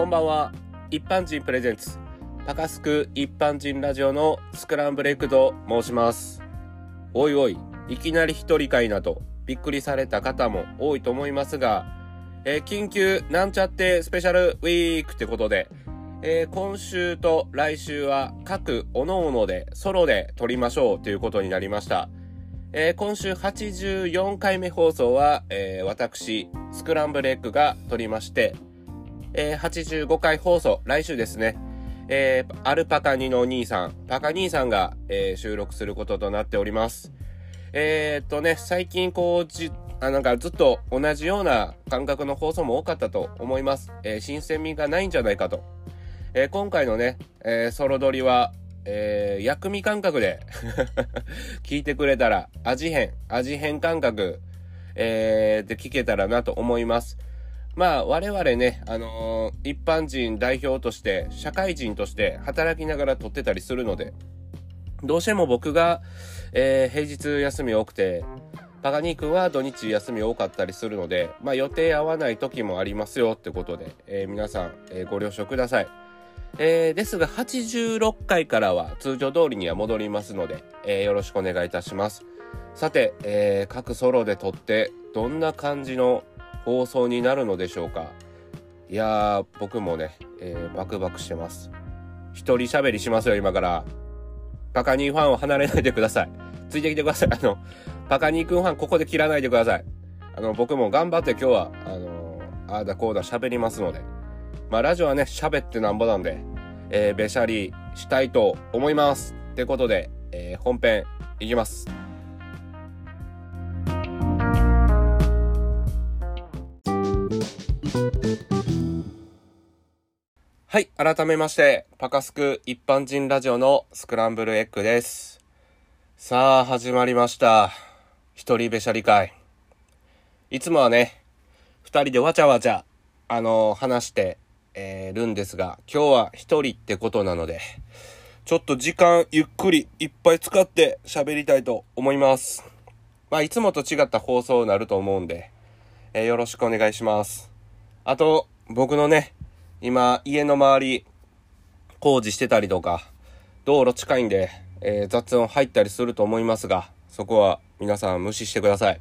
こんばんは。一般人プレゼンツ、パカスク一般人ラジオのスクランブルエッグと申します。おいおい、いきなり一人会など、びっくりされた方も多いと思いますが、えー緊急なんちゃってスペシャルウィークってことで、えー今週と来週は各各々でソロで撮りましょうということになりました。えー今週84回目放送は、えー私、スクランブルエッグが撮りまして、えー85回放送、来週ですね、えーアルパカニのお兄さん、パカ兄さんが、えー収録することとなっております。えーっとね、最近こう、じ、あなんかずっと同じような感覚の放送も多かったと思います。えー新鮮味がないんじゃないかと。えー今回のね、えーソロ撮りは、えー薬味感覚で 聞いてくれたら、味変、味変感覚、えーで聞けたらなと思います。まあ、我々ね、あのー一般人代表として、社会人として働きながら撮ってたりするので、どうしても僕が、えー平日休み多くて、パガニー君は土日休み多かったりするので、まあ予定合わない時もありますよってことで、えー皆さん、えーご了承ください。えーですが86回からは通常通りには戻りますので、えーよろしくお願いいたします。さて、えー各ソロで撮ってどんな感じの放送になるのでしょうかいやー、僕もね、えーバクバクしてます。一人喋りしますよ、今から。パカニーファンを離れないでください。ついてきてください。あの、パカニーくんファンここで切らないでください。あの、僕も頑張って今日は、あのああだこうだ喋りますので。まあ、ラジオはね、喋ってなんぼなんで、えー、べしゃりしたいと思います。ってことで、えー本編いきます。はい、改めまして、パカスク一般人ラジオのスクランブルエッグです。さあ、始まりました。一人べしゃり会。いつもはね、二人でわちゃわちゃ、あの話して、えーるんですが、今日は一人ってことなので、ちょっと時間ゆっくりいっぱい使って喋りたいと思います。まあ、いつもと違った放送になると思うんで、えーよろしくお願いします。あと、僕のね、今、家の周り、工事してたりとか、道路近いんで、えー雑音入ったりすると思いますが、そこは皆さん無視してください。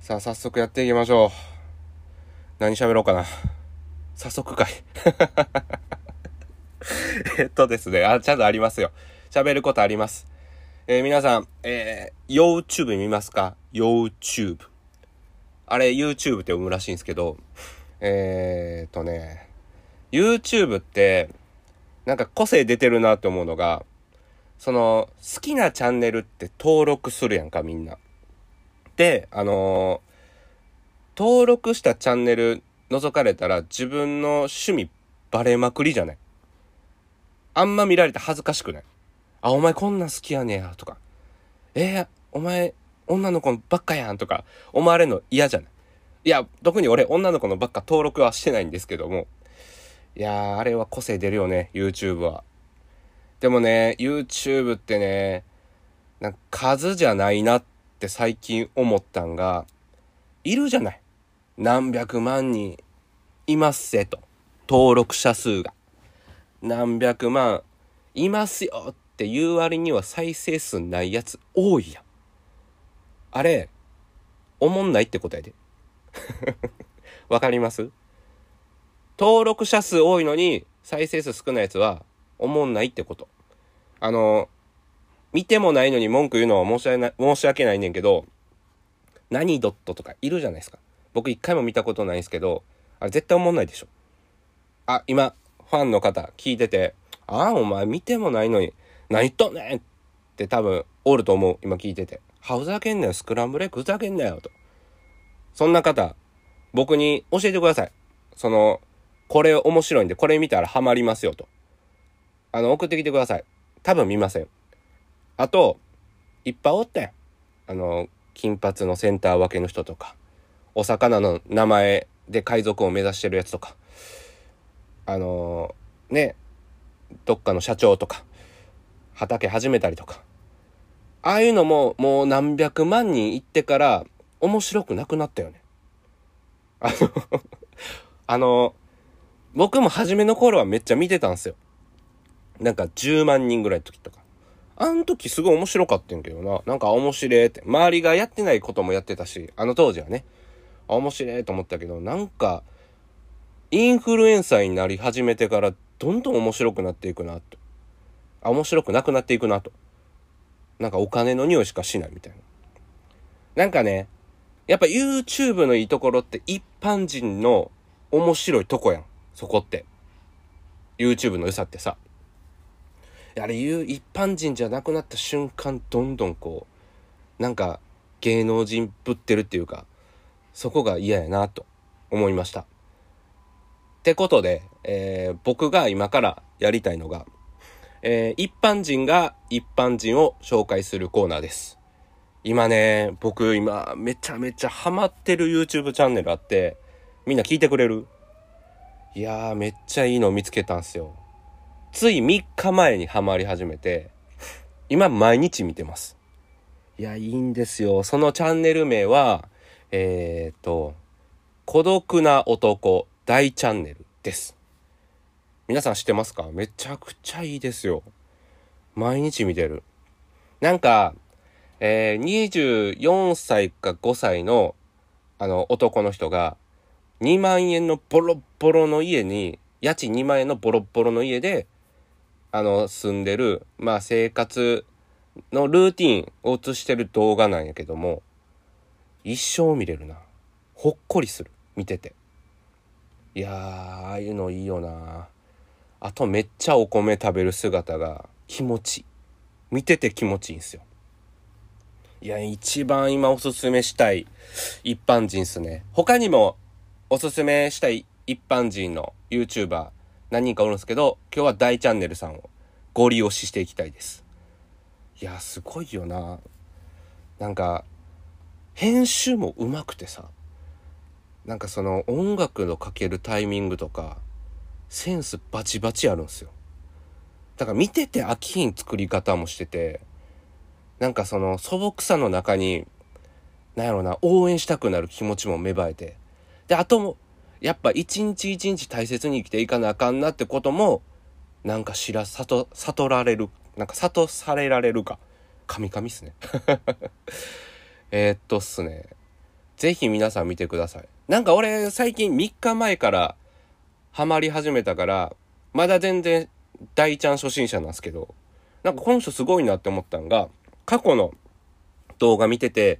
さあ、早速やっていきましょう。何喋ろうかな。早速かい。えっとですね、あ、ちゃんとありますよ。喋ることあります。えー皆さん、えー YouTube 見ますか ?YouTube。あれ、YouTube って読むらしいんですけど、えーっとね、YouTube って、なんか個性出てるなって思うのが、その、好きなチャンネルって登録するやんか、みんな。で、あのー登録したチャンネル覗かれたら自分の趣味バレまくりじゃないあんま見られて恥ずかしくないあ、お前こんな好きやねや、とか。えー、お前女の子ばっかやん、とか思われるの嫌じゃないいや、特に俺女の子のばっか登録はしてないんですけども。いやー、あれは個性出るよね、YouTube は。でもね、YouTube ってね、なんか数じゃないなって最近思ったんが、いるじゃない。何百万人いますせと。登録者数が。何百万いますよっていう割には再生数ないやつ多いやん。あれ、おもんないって答えで。わかります？登録者数多いのに再生数少ないやつはおもんないってこと。あの、見てもないのに文句言うのは申し訳ない、申し訳ないねんけど、何ドットとかいるじゃないですか。僕一回も見たことないんですけど、あれ絶対おもんないでしょ。あ、今、ファンの方聞いてて、ああ、お前見てもないのに、何言っとんねんって多分おると思う。今聞いてて。は、ふざけんなよ、スクランブルエッグふざけんなよ、と。そんな方、僕に教えてください。その、これ面白いんで、これ見たらハマりますよと。あの、送ってきてください。多分見ません。あと、いっぱいおってん。あの、金髪のセンター分けの人とか、お魚の名前で海賊を目指してるやつとか、あのね、どっかの社長とか、畑始めたりとか。ああいうのももう何百万人行ってから面白くなくなったよね。あの、あの、僕も初めの頃はめっちゃ見てたんですよ。なんか10万人ぐらいの時とか。あの時すごい面白かったんけどな。なんか面白いって。周りがやってないこともやってたし、あの当時はね。面白いと思ったけど、なんか、インフルエンサーになり始めてからどんどん面白くなっていくなと。面白くなくなっていくなと。なんかお金の匂いしかしないみたいな。なんかね、やっぱ YouTube のいいところって一般人の面白いとこやん。そこって。YouTube の良さってさ。あれ言う一般人じゃなくなった瞬間どんどんこうなんか芸能人ぶってるっていうかそこが嫌やなと思いました。ってことで、えー、僕が今からやりたいのが、えー、一般人が一般人を紹介するコーナーです。今ね、僕今めちゃめちゃハマってる YouTube チャンネルあって、みんな聞いてくれる？いやーめっちゃいいの見つけたんすよ。つい3日前にハマり始めて、今毎日見てます。いや、いいんですよ。そのチャンネル名は、えっ、と、孤独な男大チャンネルです。皆さん知ってますか？めちゃくちゃいいですよ。毎日見てる。なんか、えー、24歳か5歳の、あの、男の人が、2万円のボロボロの家に、家賃2万円のボロボロの家で、あの、住んでる、まあ生活のルーティンを映してる動画なんやけども、一生見れるな。ほっこりする。見てて。いやー、ああいうのいいよな。あとめっちゃお米食べる姿が気持ちいい。見てて気持ちいいんすよ。いや、一番今おすすめしたい一般人っすね。他にもおすすめしたい一般人の YouTuber 何人かおるんですけど、今日は大チャンネルさんをご利用ししていきたいです。いや、すごいよな。なんか、編集もうまくてさなんかその音楽のかけるタイミングとかセンスバチバチあるんですよだから見てて飽きひん作り方もしててなんかその素朴さの中になんやろな応援したくなる気持ちも芽生えてであともやっぱ一日一日大切に生きていかなあかんなってこともなんか知ら悟悟られるなんか悟されられるかカミカミっすね え、っとっすね。ぜひ皆さん見てください。なんか俺最近3日前からハマり始めたから、まだ全然大ちゃん初心者なんですけど、なんかこの人すごいなって思ったんが、過去の動画見てて、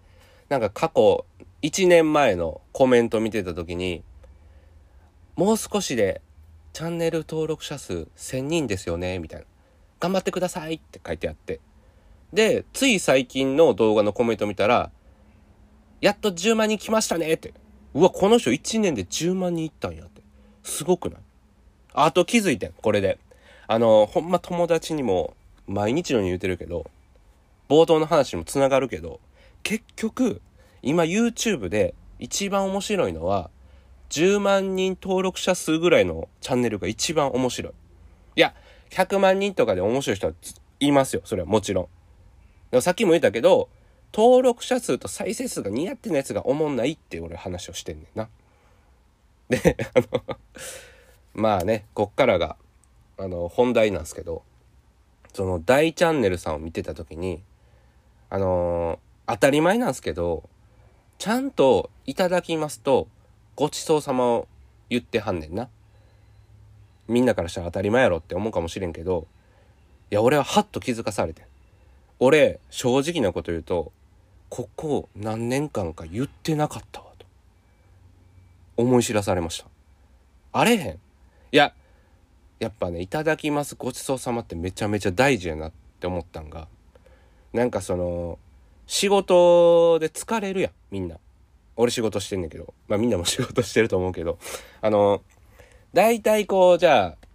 なんか過去1年前のコメント見てた時に、もう少しでチャンネル登録者数1000人ですよね、みたいな。頑張ってくださいって書いてあって。で、つい最近の動画のコメント見たら、やっと10万人来ましたねって。うわ、この人1年で10万人いったんやって。すごくない？あと気づいてん、これで。あの、ほんま友達にも毎日のように言うてるけど、冒頭の話にも繋がるけど、結局、今 YouTube で一番面白いのは、10万人登録者数ぐらいのチャンネルが一番面白い。いや、100万人とかで面白い人はいますよ。それはもちろん。でもさっきも言ったけど、登録者数と再生数が似合ってないやつがおもんないって俺話をしてんねんな。で、あのまあね、こっからが、あの、本題なんですけど、その大チャンネルさんを見てた時に、あのー、当たり前なんですけど、ちゃんといただきますと、ごちそうさまを言ってはんねんな。みんなからしたら当たり前やろって思うかもしれんけど、いや、俺はハッと気づかされて俺、正直なこと言うと、ここ何年間か言ってなかったわと。思い知らされました。あれへん。いややっぱねいただきますごちそうさまってめちゃめちゃ大事やなって思ったんがなんかその仕事で疲れるやんみんな俺仕事してんねんけどまあみんなも 仕事してると思うけどあの大体こうじゃあ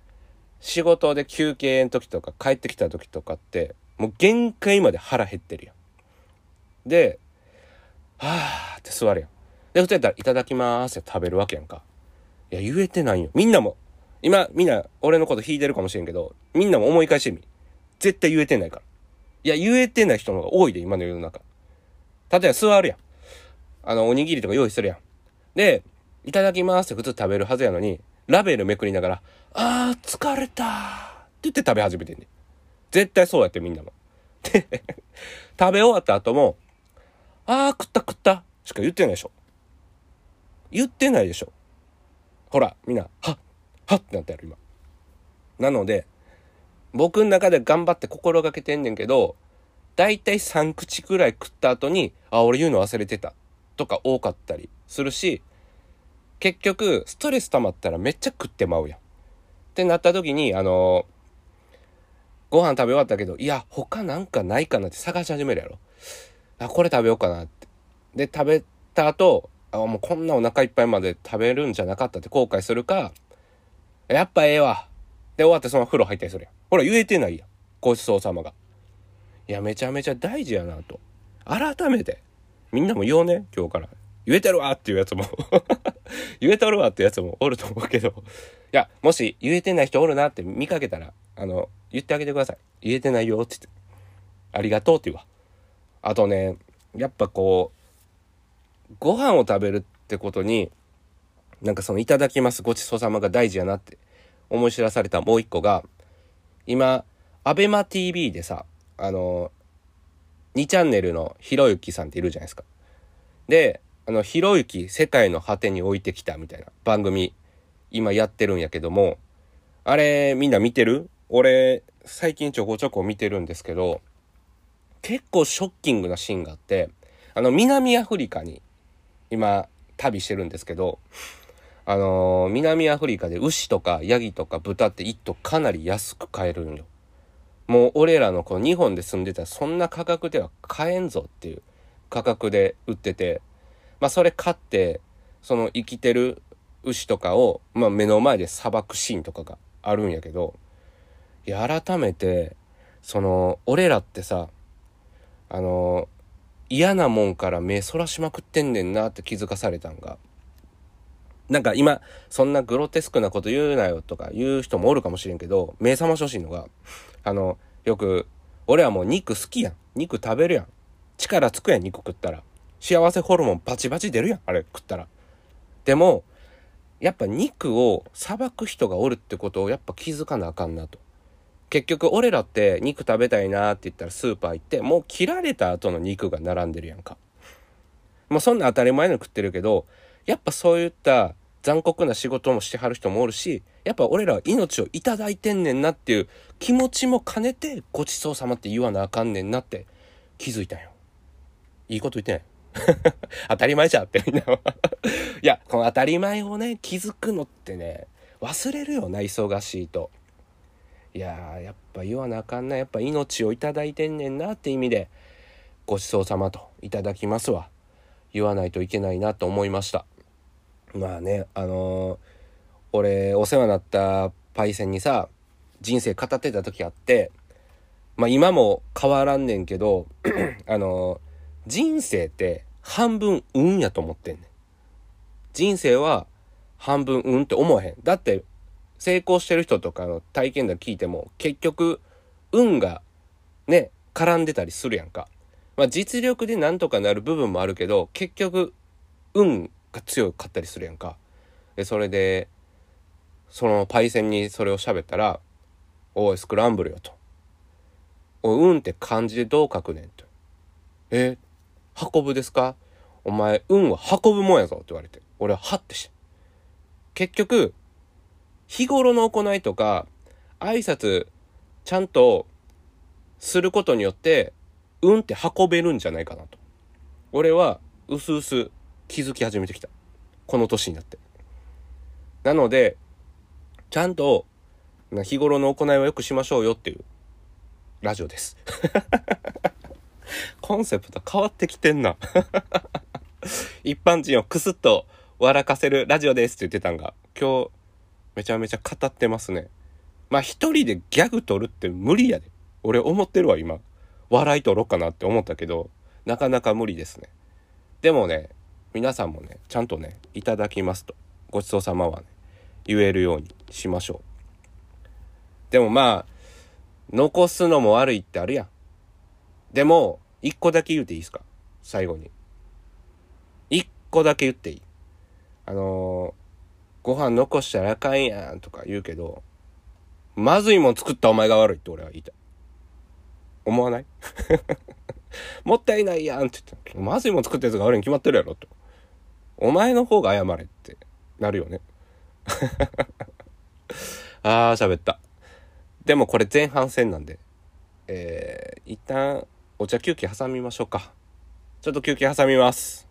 仕事で休憩の時とか帰ってきた時とかってもう限界まで腹減ってるやんで、はぁって座るやん。で、普通やったら、いただきまーすって食べるわけやんか。いや、言えてないよ。みんなも、今、みんな、俺のこと引いてるかもしれんけど、みんなも思い返してみ。絶対言えてないから。いや、言えてない人の方が多いで、今の世の中。例えば座るやん。あの、おにぎりとか用意するやん。で、いただきますって普通食べるはずやのに、ラベルめくりながら、あー、疲れたって言って食べ始めてんね。絶対そうやってみんなも。で、食べ終わった後も、あー、食った食ったしか言ってないでしょ。言ってないでしょ。ほら、みんな、はっ、はっってなったやろ、今。なので、僕の中で頑張って心がけてんねんけど、だいたい3口くらい食った後に、あ、俺言うの忘れてた。とか多かったりするし、結局、ストレス溜まったらめっちゃ食ってまうやん。ってなった時に、あのご飯食べ終わったけど、いや、他なんかないかなって探し始めるやろ。あ、これ食べようかなって。で、食べた後、あ、もうこんなお腹いっぱいまで食べるんじゃなかったって後悔するか、やっぱええわ。で、終わってその風呂入ったりするやん。ほら、言えてないやん。ごちそうさまが。いや、めちゃめちゃ大事やなと。改めて、みんなも言おうね、今日から。言えてるわっていうやつも 言えてるわってやつもおると思うけどいや、もし言えてない人おるなって見かけたら、あの、言ってあげてください。言えてないよって言って。ありがとうって言うわ。あとね、やっぱこう、ご飯を食べるってことに、なんかそのいただきますごちそうさまが大事やなって思い知らされたもう一個が、今、アベマ TV でさ、あの、2チャンネルのひろゆきさんっているじゃないですか。で、あの、ひろゆき世界の果てに置いてきたみたいな番組、今やってるんやけども、あれ、みんな見てる？俺、最近ちょこちょこ見てるんですけど、結構ショッキングなシーンがあって、あの、南アフリカに今、旅してるんですけど、あのー、南アフリカで牛とかヤギとか豚って一頭かなり安く買えるんよ。もう俺らのこの日本で住んでたらそんな価格では買えんぞっていう価格で売ってて、まあそれ買ってその生きてる牛とかを、まあ、目の前でさばくシーンとかがあるんやけどいや改めてその俺らってさあの嫌なもんから目そらしまくってんねんなって気づかされたんがなんか今そんなグロテスクなこと言うなよとか言う人もおるかもしれんけど目覚ましのがあのよく俺はもう肉好きやん肉食べるやん力つくやん肉食ったら幸せホルモンバチバチ出るやん、あれ食ったら。でも、やっぱ肉をさばく人がおるってことをやっぱ気づかなあかんなと。結局俺らって肉食べたいなーって言ったらスーパー行ってもう切られた後の肉が並んでるやんか。もうそんな当たり前の食ってるけどやっぱそういった残酷な仕事もしてはる人もおるしやっぱ俺らは命をいただいてんねんなっていう気持ちも兼ねてごちそうさまって言わなあかんねんなって気づいたんよ。いいこと言ってない。当たり前じゃんってみんなは いや、この当たり前をね、気づくのってね、忘れるよな、忙しいと。いやー、やっぱ言わなあかんな。やっぱ命をいただいてんねんなって意味で、ごちそうさまといただきますわ。言わないといけないなと思いました。まあね、あのー、俺、お世話になったパイセンにさ、人生語ってた時あって、まあ今も変わらんねんけど、あのー、人生って半分運やと思ってんねん。人生は半分運って思わへん。だって成功してる人とかの体験談聞いても結局運がね、絡んでたりするやんか。まあ実力でなんとかなる部分もあるけど結局運が強かったりするやんか。で、それでそのパイセンにそれを喋ったら「おいスクランブルよ」と「おい運って漢字でどう書くねん」と「え運ぶですか？お前、運は運ぶもんやぞって言われて。俺ははってして。結局、日頃の行いとか、挨拶、ちゃんとすることによって、運って運べるんじゃないかなと。俺は、うすうす気づき始めてきた。この年になって。なので、ちゃんと、日頃の行いはよくしましょうよっていう、ラジオです。コンセプト変わってきてんな 一般人をクスッと笑かせるラジオですって言ってたんが、今日めちゃめちゃ語ってますね。まあ一人でギャグ取るって無理やで。俺思ってるわ今。笑い取ろうかなって思ったけど、なかなか無理ですね。でもね、皆さんもね、ちゃんとね、いただきますと。ごちそうさまはね、言えるようにしましょう。でもまあ、残すのも悪いってあるやん。でも、一個だけ言うていいですか？最後に。一個だけ言っていい？あのー、ご飯残したらあかんやんとか言うけど、まずいもん作ったお前が悪いって俺は言いたい。思わない？もったいないやんって言ったまずいもん作ったやつが悪いに決まってるやろと。お前の方が謝れってなるよね。あー、喋った。でもこれ前半戦なんで、えー、一旦お茶休憩挟みましょうか。ちょっと休憩挟みます。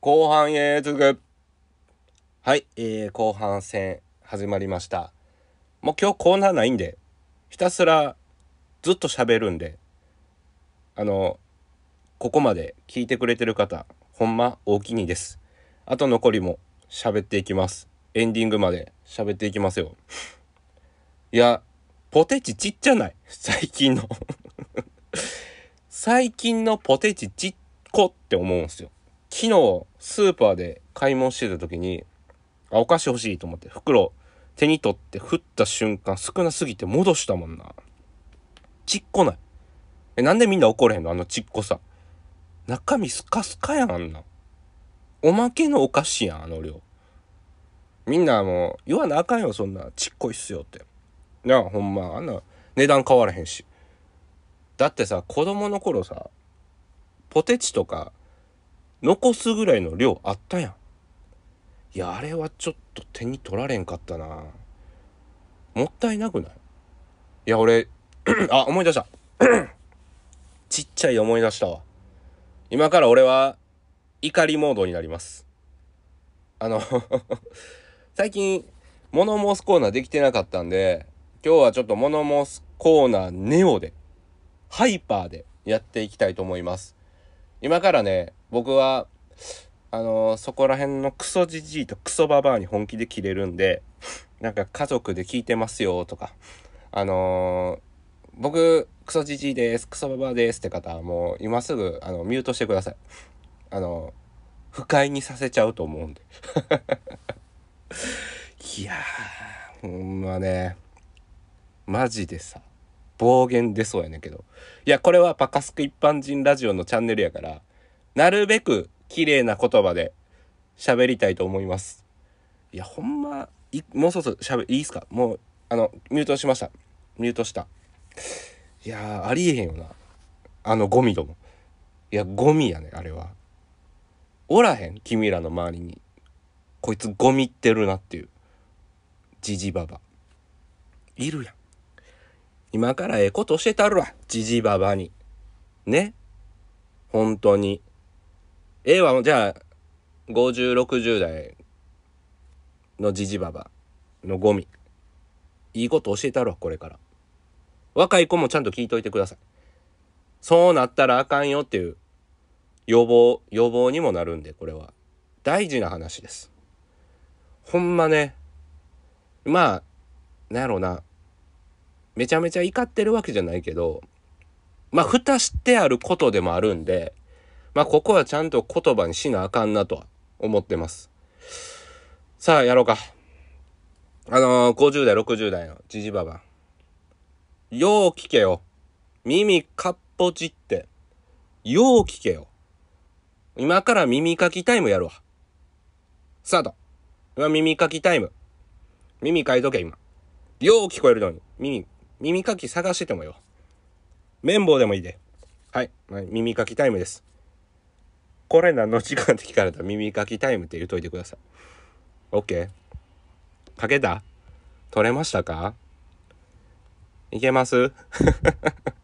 後半へ続く。はい、えー、後半戦始まりました。もう今日コーナーないんで、ひたすらずっと喋るんで、あの、ここまで聞いてくれてる方、ほんま大きにです。あと残りも喋っていきます。エンディングまで喋っていきますよ。いや、ポテチちっちゃない？最近の 最近のポテチちっこって思うんすよ。昨日、スーパーで買い物してた時に、あ、お菓子欲しいと思って、袋手に取って振った瞬間少なすぎて戻したもんな。ちっこない。え、なんでみんな怒れへんの？あのちっこさ。中身スカスカやん、あんな。おまけのお菓子やん、あの量。みんなもう、言わなあかんよ、そんな、ちっこいっすよって。なあ、ほんま、あんな、値段変わらへんし。だってさ、子供の頃さ、ポテチとか、残すぐらいの量あったやん。いや、あれはちょっと手に取られんかったな。もったいなくない？いや、俺、あ、思い出した。ちっちゃい思い出したわ。今から俺は怒りモードになります。あの 最近、物申すコーナーできてなかったんで、今日はちょっと物申すコーナーネオで、ハイパーでやっていきたいと思います。今からね、僕は、あのー、そこら辺のクソじじいとクソババアに本気で切れるんで、なんか家族で聞いてますよとか、あのー、僕、クソじじいです、クソババアですって方はもう今すぐ、あの、ミュートしてください。あのー、不快にさせちゃうと思うんで。いやー、ほんまね、マジでさ、暴言出そうやねんけど。いや、これはパカスク一般人ラジオのチャンネルやから、なるべく綺麗な言葉で喋りたいと思います。いや、ほんま、もうそろそろ喋、いいっすか？もう、あの、ミュートしました。ミュートした。いやありえへんよな。あのゴミども。いや、ゴミやね、あれは。おらへん君らの周りに。こいつゴミってるなっていう。じじばば。いるやん。今からええこと教えたるわ。じじばばに。ね？本当に。ええわ、じゃあ、50、60代のじじばばのゴミ。いいこと教えたるわ、これから。若い子もちゃんと聞いといてください。そうなったらあかんよっていう予防、予防にもなるんで、これは。大事な話です。ほんまね。まあ、なんやろうな。めちゃめちゃ怒ってるわけじゃないけど、まあ、蓋してあることでもあるんで、まあ、ここはちゃんと言葉にしなあかんなとは思ってます。さあ、やろうか。あのー、50代、60代のじじばば。よう聞けよ。耳かっぽじって。よう聞けよ。今から耳かきタイムやるわ。スタート。今耳かきタイム。耳かいとけ、今。よう聞こえるのに。耳耳かき探しててもよ。綿棒でもいいで。はい。耳かきタイムです。これ何の時間って聞かれたら耳かきタイムって言うといてください。OK? かけた？取れましたか？いけます？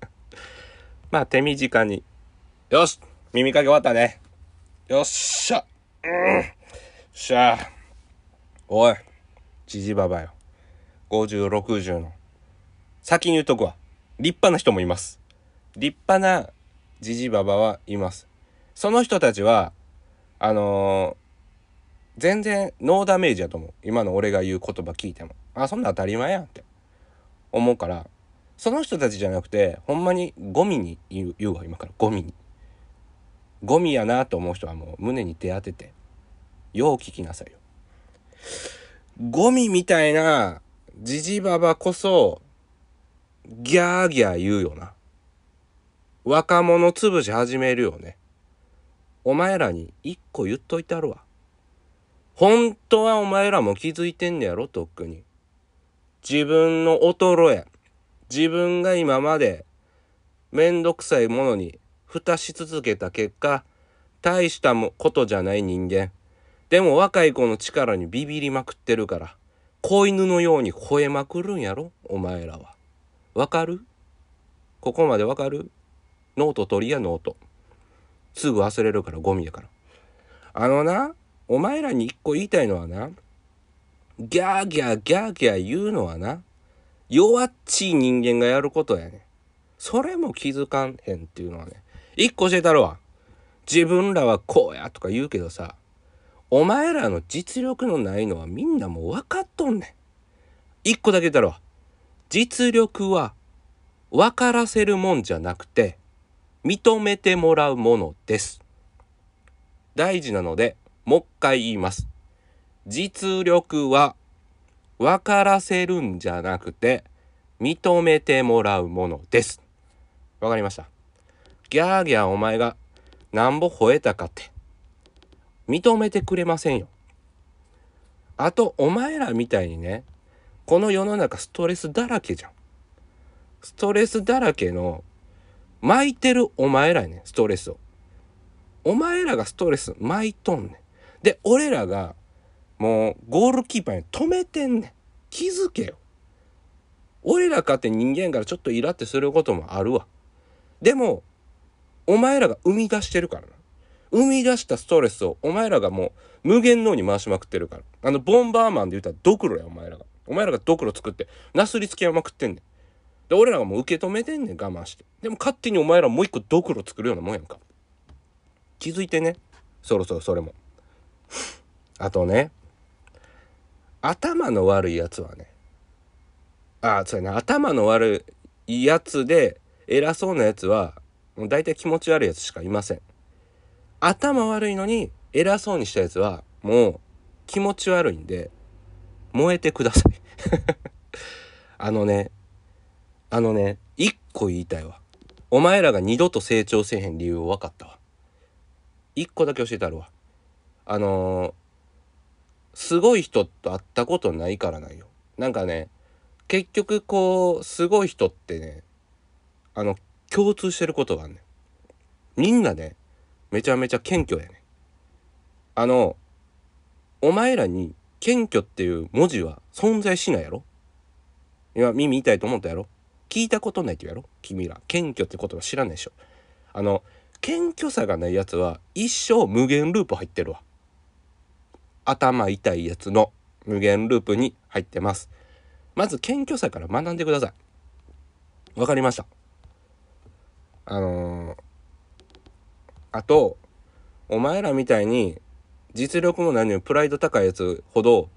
まあ手短に。よし耳かき終わったね。よっしゃうんしゃおいじじばばよ。50、60の。先に言っとくわ。立派な人もいます。立派なじじばばはいます。その人たちは、あのー、全然ノーダメージやと思う。今の俺が言う言葉聞いても。あ、そんな当たり前やんって思うから、その人たちじゃなくて、ほんまにゴミに言う言うわ、今から。ゴミに。ゴミやなと思う人はもう胸に手当てて、よう聞きなさいよ。ゴミみたいなじじばばこそ、ギャーギャー言うよな。若者潰し始めるよね。お前らに一個言っといたるわ。本当はお前らも気づいてんねやろ、とっくに。自分の衰え、自分が今までめんどくさいものに蓋し続けた結果、大したことじゃない人間。でも若い子の力にビビりまくってるから、子犬のように吠えまくるんやろお前らは。わかる？ここまでわかる？ノート取りやノート。すぐ忘れるからゴミやから。あのな、お前らに一個言いたいのはな、ギャーギャーギャーギャー言うのはな、弱っちい人間がやることやねそれも気づかんへんっていうのはね、一個教えたるわ。自分らはこうやとか言うけどさ、お前らの実力のないのはみんなもう分かっとんねん。一個だけ言ったるわ。実力は分からせるもんじゃなくて、認めてもらうものです。大事なので、もう一回言います。実力は分からせるんじゃなくて、認めてもらうものです。わかりました。ギャーギャーお前がなんぼ吠えたかって、認めてくれませんよ。あと、お前らみたいにね、この世の中ストレスだらけじゃん。ストレスだらけの巻いてるお前らやねストレスを。お前らがストレス巻いとんねん。で、俺らがもうゴールキーパーに止めてんねん。気づけよ。俺らかって人間からちょっとイラってすることもあるわ。でも、お前らが生み出してるからな。生み出したストレスをお前らがもう無限のに回しまくってるから。あの、ボンバーマンで言ったらドクロや、お前らが。お前らがドクロ作って、なすりつけまくってんねん。で、俺らがもう受け止めてんねん、我慢して。でも勝手にお前らもう一個ドクロ作るようなもんやんか。気づいてね。そろそろそれも。あとね、頭の悪いやつはね、あ、そうやな、頭の悪いやつで偉そうなやつは、もう大体気持ち悪いやつしかいません。頭悪いのに偉そうにしたやつは、もう気持ち悪いんで、燃えてください あのね、あのね、一個言いたいわ。お前らが二度と成長せえへん理由分かったわ。一個だけ教えてあるわ。あのー、すごい人と会ったことないからなんよ。なんかね、結局こう、すごい人ってね、あの、共通してることがあんねん。みんなね、めちゃめちゃ謙虚やねんあの、お前らに謙虚っていう文字は存在しないやろ？今耳痛いと思ったやろ？聞いたことないって言うやろ？君ら。謙虚って言葉知らないでしょ？あの、謙虚さがないやつは一生無限ループ入ってるわ。頭痛いやつの無限ループに入ってます。まず謙虚さから学んでください。わかりました。あのー、あと、お前らみたいに実力も何もプライド高いやつほど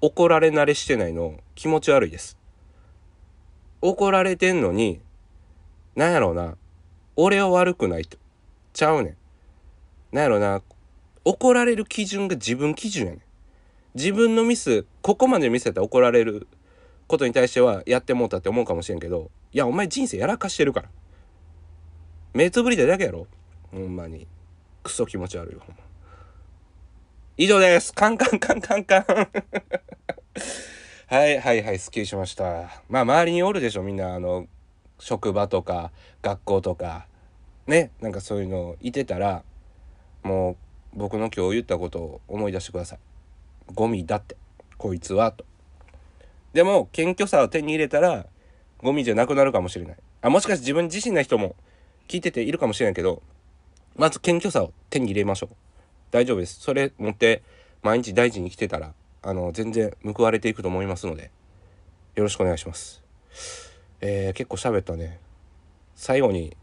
怒られ慣れしてないの気持ち悪いです。怒られてんのに、なんやろうな、俺は悪くないと。ちゃうねん。なんやろうな、怒られる基準が自分基準やねん。自分のミス、ここまで見せたら怒られることに対してはやってもうたって思うかもしれんけど、いや、お前人生やらかしてるから。目つぶりでだけやろほんまに。クソ気持ち悪いよ、ほんま。以上です。カンカンカンカンカン。はいはいはい、すっきりしました。まあ周りにおるでしょ、みんな。あの、職場とか、学校とか、ね、なんかそういうのいてたら、もう僕の今日言ったことを思い出してください。ゴミだって、こいつは、と。でも、謙虚さを手に入れたら、ゴミじゃなくなるかもしれない。あ、もしかして自分自身な人も聞いてているかもしれないけど、まず謙虚さを手に入れましょう。大丈夫です。それ持って毎日大事に生きてたら、あの、全然報われていくと思いますので、よろしくお願いします。えー、結構喋ったね。最後に、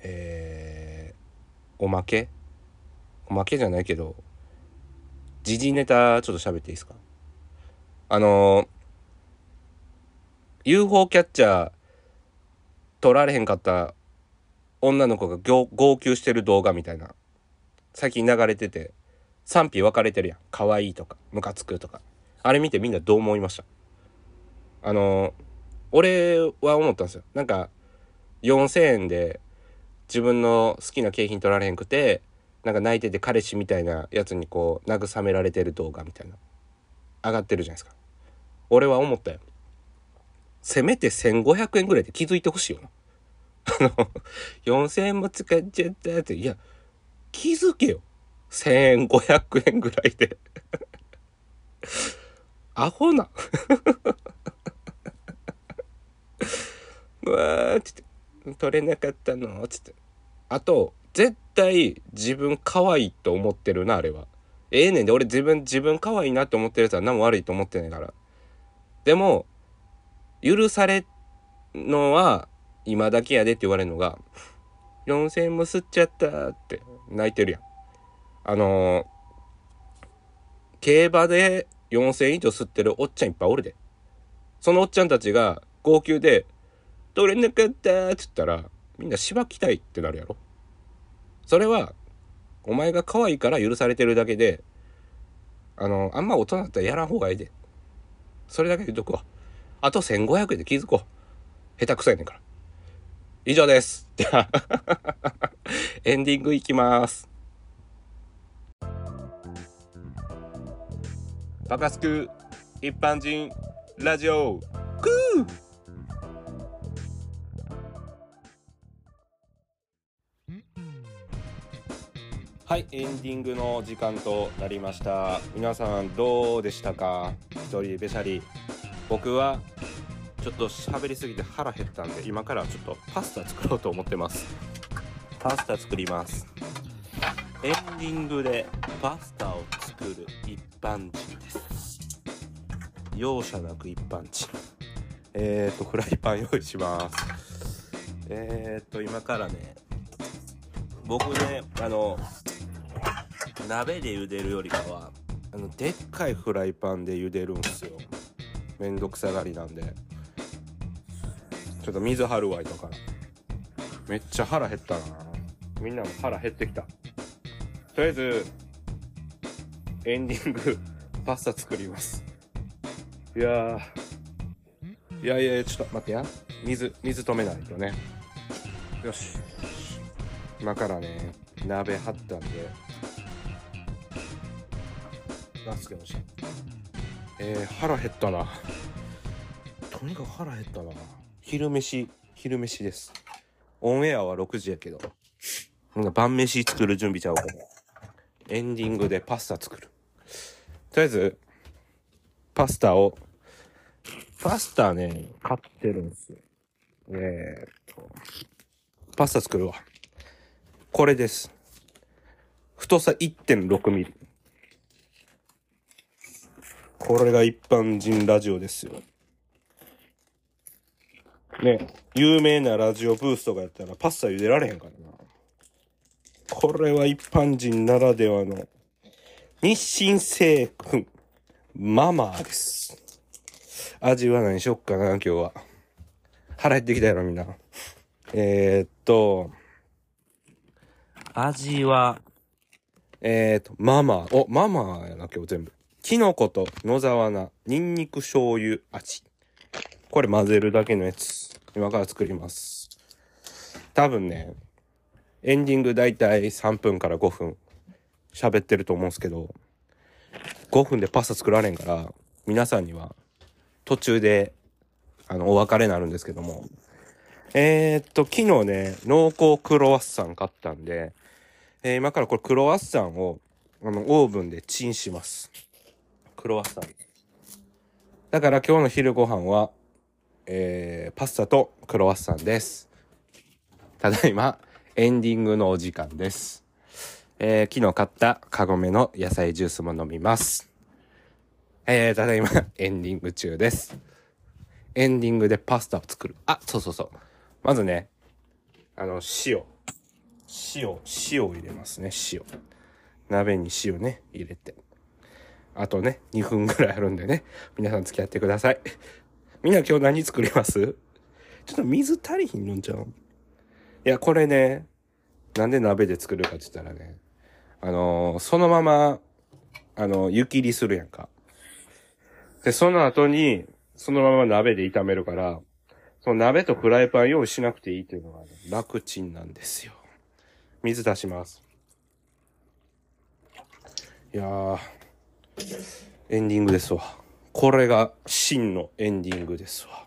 えー、おまけ？おまけじゃないけど、時事ネタちょっと喋っていいですか？あのー、UFO キャッチャー取られへんかった女の子が号泣してる動画みたいな、最近流れてて、賛否分かれてるやん。可愛いとか、ムカつくとか。あれ見てみんなどう思いました？あの、俺は思ったんですよ。なんか、4000円で自分の好きな景品取られへんくてなんか泣いてて彼氏みたいなやつにこう慰められてる動画みたいな。上がってるじゃないですか。俺は思ったよ。せめて1500円ぐらいで気づいてほしいよな。あの4000円も使っちゃったって。いや気づけよ。1500円ぐらいで。アホな。うわーつって。取れなかったの？つって。あと絶対自分可愛いと思ってるなあれは。ええねんで俺自分自分可愛いなって思ってるやつは何も悪いと思ってないから。でも許されのは今だけやでって言われるのが4000円も吸っちゃったって泣いてるやん。あのー、競馬で4000以上吸ってるおっちゃんいっぱいおるで。そのおっちゃんたちが号泣で取れなかったって言ったらみんなしばきたいってなるやろ。それはお前が可愛いから許されてるだけであのあんま大人だったらやらん方がいいで。それだけ言うとくわ。あと1500円で気づこう。下手くそやねんから。以上です。ではエンディングいきます。バカスク一般人ラジオ。クー。はいエンディングの時間となりました。皆さんどうでしたか？一人べしゃり。僕はちょっと喋りすぎて腹減ったんで今からちょっとパスタ作ろうと思ってます。パスタ作ります。エンディングでパスタを作る一般人です。容赦なく一般人。えーとフライパン用意します。えーと今からね僕ねあの鍋で茹でるよりかはあのでっかいフライパンで茹でるんすよ。めんどくさがりなんで。ちょっと水張るわいとかめっちゃ腹減ったな。みんなも腹減ってきた。とりあえずエンディングパスタ作ります。いやー。いやいやちょっと待ってや。水水止めないとね。よし。今からね鍋張ったんで。ガスつけましたえー、腹減ったな。とにかく腹減ったな。昼飯昼飯です。オンエアは6時やけど。なんか晩飯作る準備ちゃうかも。エンディングでパスタ作る。とりあえずパスタをパスタね買ってるんですよ。えー、っとパスタ作るわ。これです。太さ1.6ミリ。これが一般人ラジオですよ。ね、有名なラジオブースとかやったらパスタ茹でられへんからな。これは一般人ならではの日清製粉ママです。味は何しよっかな、今日は。腹減ってきたやろ、みんな。えー、っと、味は、えー、っと、ママ。お、ママやな、今日全部。キノコと野沢菜、ニンニク醤油味。これ混ぜるだけのやつ。今から作ります。多分ね、エンディングだいたい3分から5分喋ってると思うんですけど、5分でパスタ作られんから、皆さんには途中で、あの、お別れになるんですけども。えー、っと、昨日ね、濃厚クロワッサン買ったんで、えー、今からこれクロワッサンを、あの、オーブンでチンします。クロワッサン。だから今日の昼ご飯は、えー、パスタとクロワッサンです。ただいま、エンディングのお時間です。えー、昨日買ったカゴメの野菜ジュースも飲みます。えー、ただいま、エンディング中です。エンディングでパスタを作る。あ、そうそうそう。まずね、あの、塩。塩、塩を入れますね、塩。鍋に塩ね、入れて。あとね、2分ぐらいあるんでね、皆さん付き合ってください。みんな今日何作ります？ちょっと水足りひんのんちゃう？いや、これね、なんで鍋で作るかって言ったらね、あのー、そのまま、あのー、湯切りするやんか。で、その後に、そのまま鍋で炒めるから、その鍋とフライパン用意しなくていいっていうのが、ね、楽ちんなんですよ。水出します。いやー、エンディングですわ。これが真のエンディングですわ。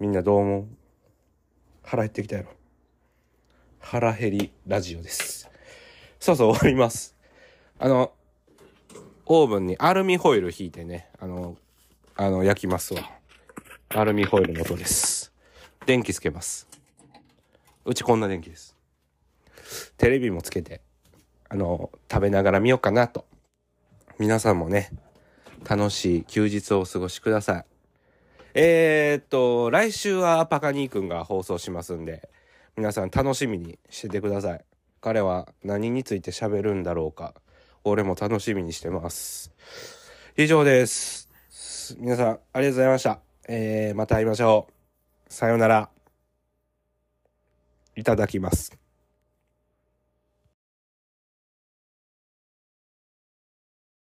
みんなどう思う？腹減ってきたやろ。腹減りラジオです。そうそう終わります。あの、オーブンにアルミホイル引いてね、あの、あの、焼きますわ。アルミホイルの音です。電気つけます。うちこんな電気です。テレビもつけて、あの、食べながら見ようかなと。皆さんもね、楽しい休日をお過ごしください。えー、っと、来週はパカニーくんが放送しますんで、皆さん楽しみにしててください。彼は何について喋るんだろうか。俺も楽しみにしてます。以上です。皆さん、ありがとうございました。えー、また会いましょう。さようなら。いただきます。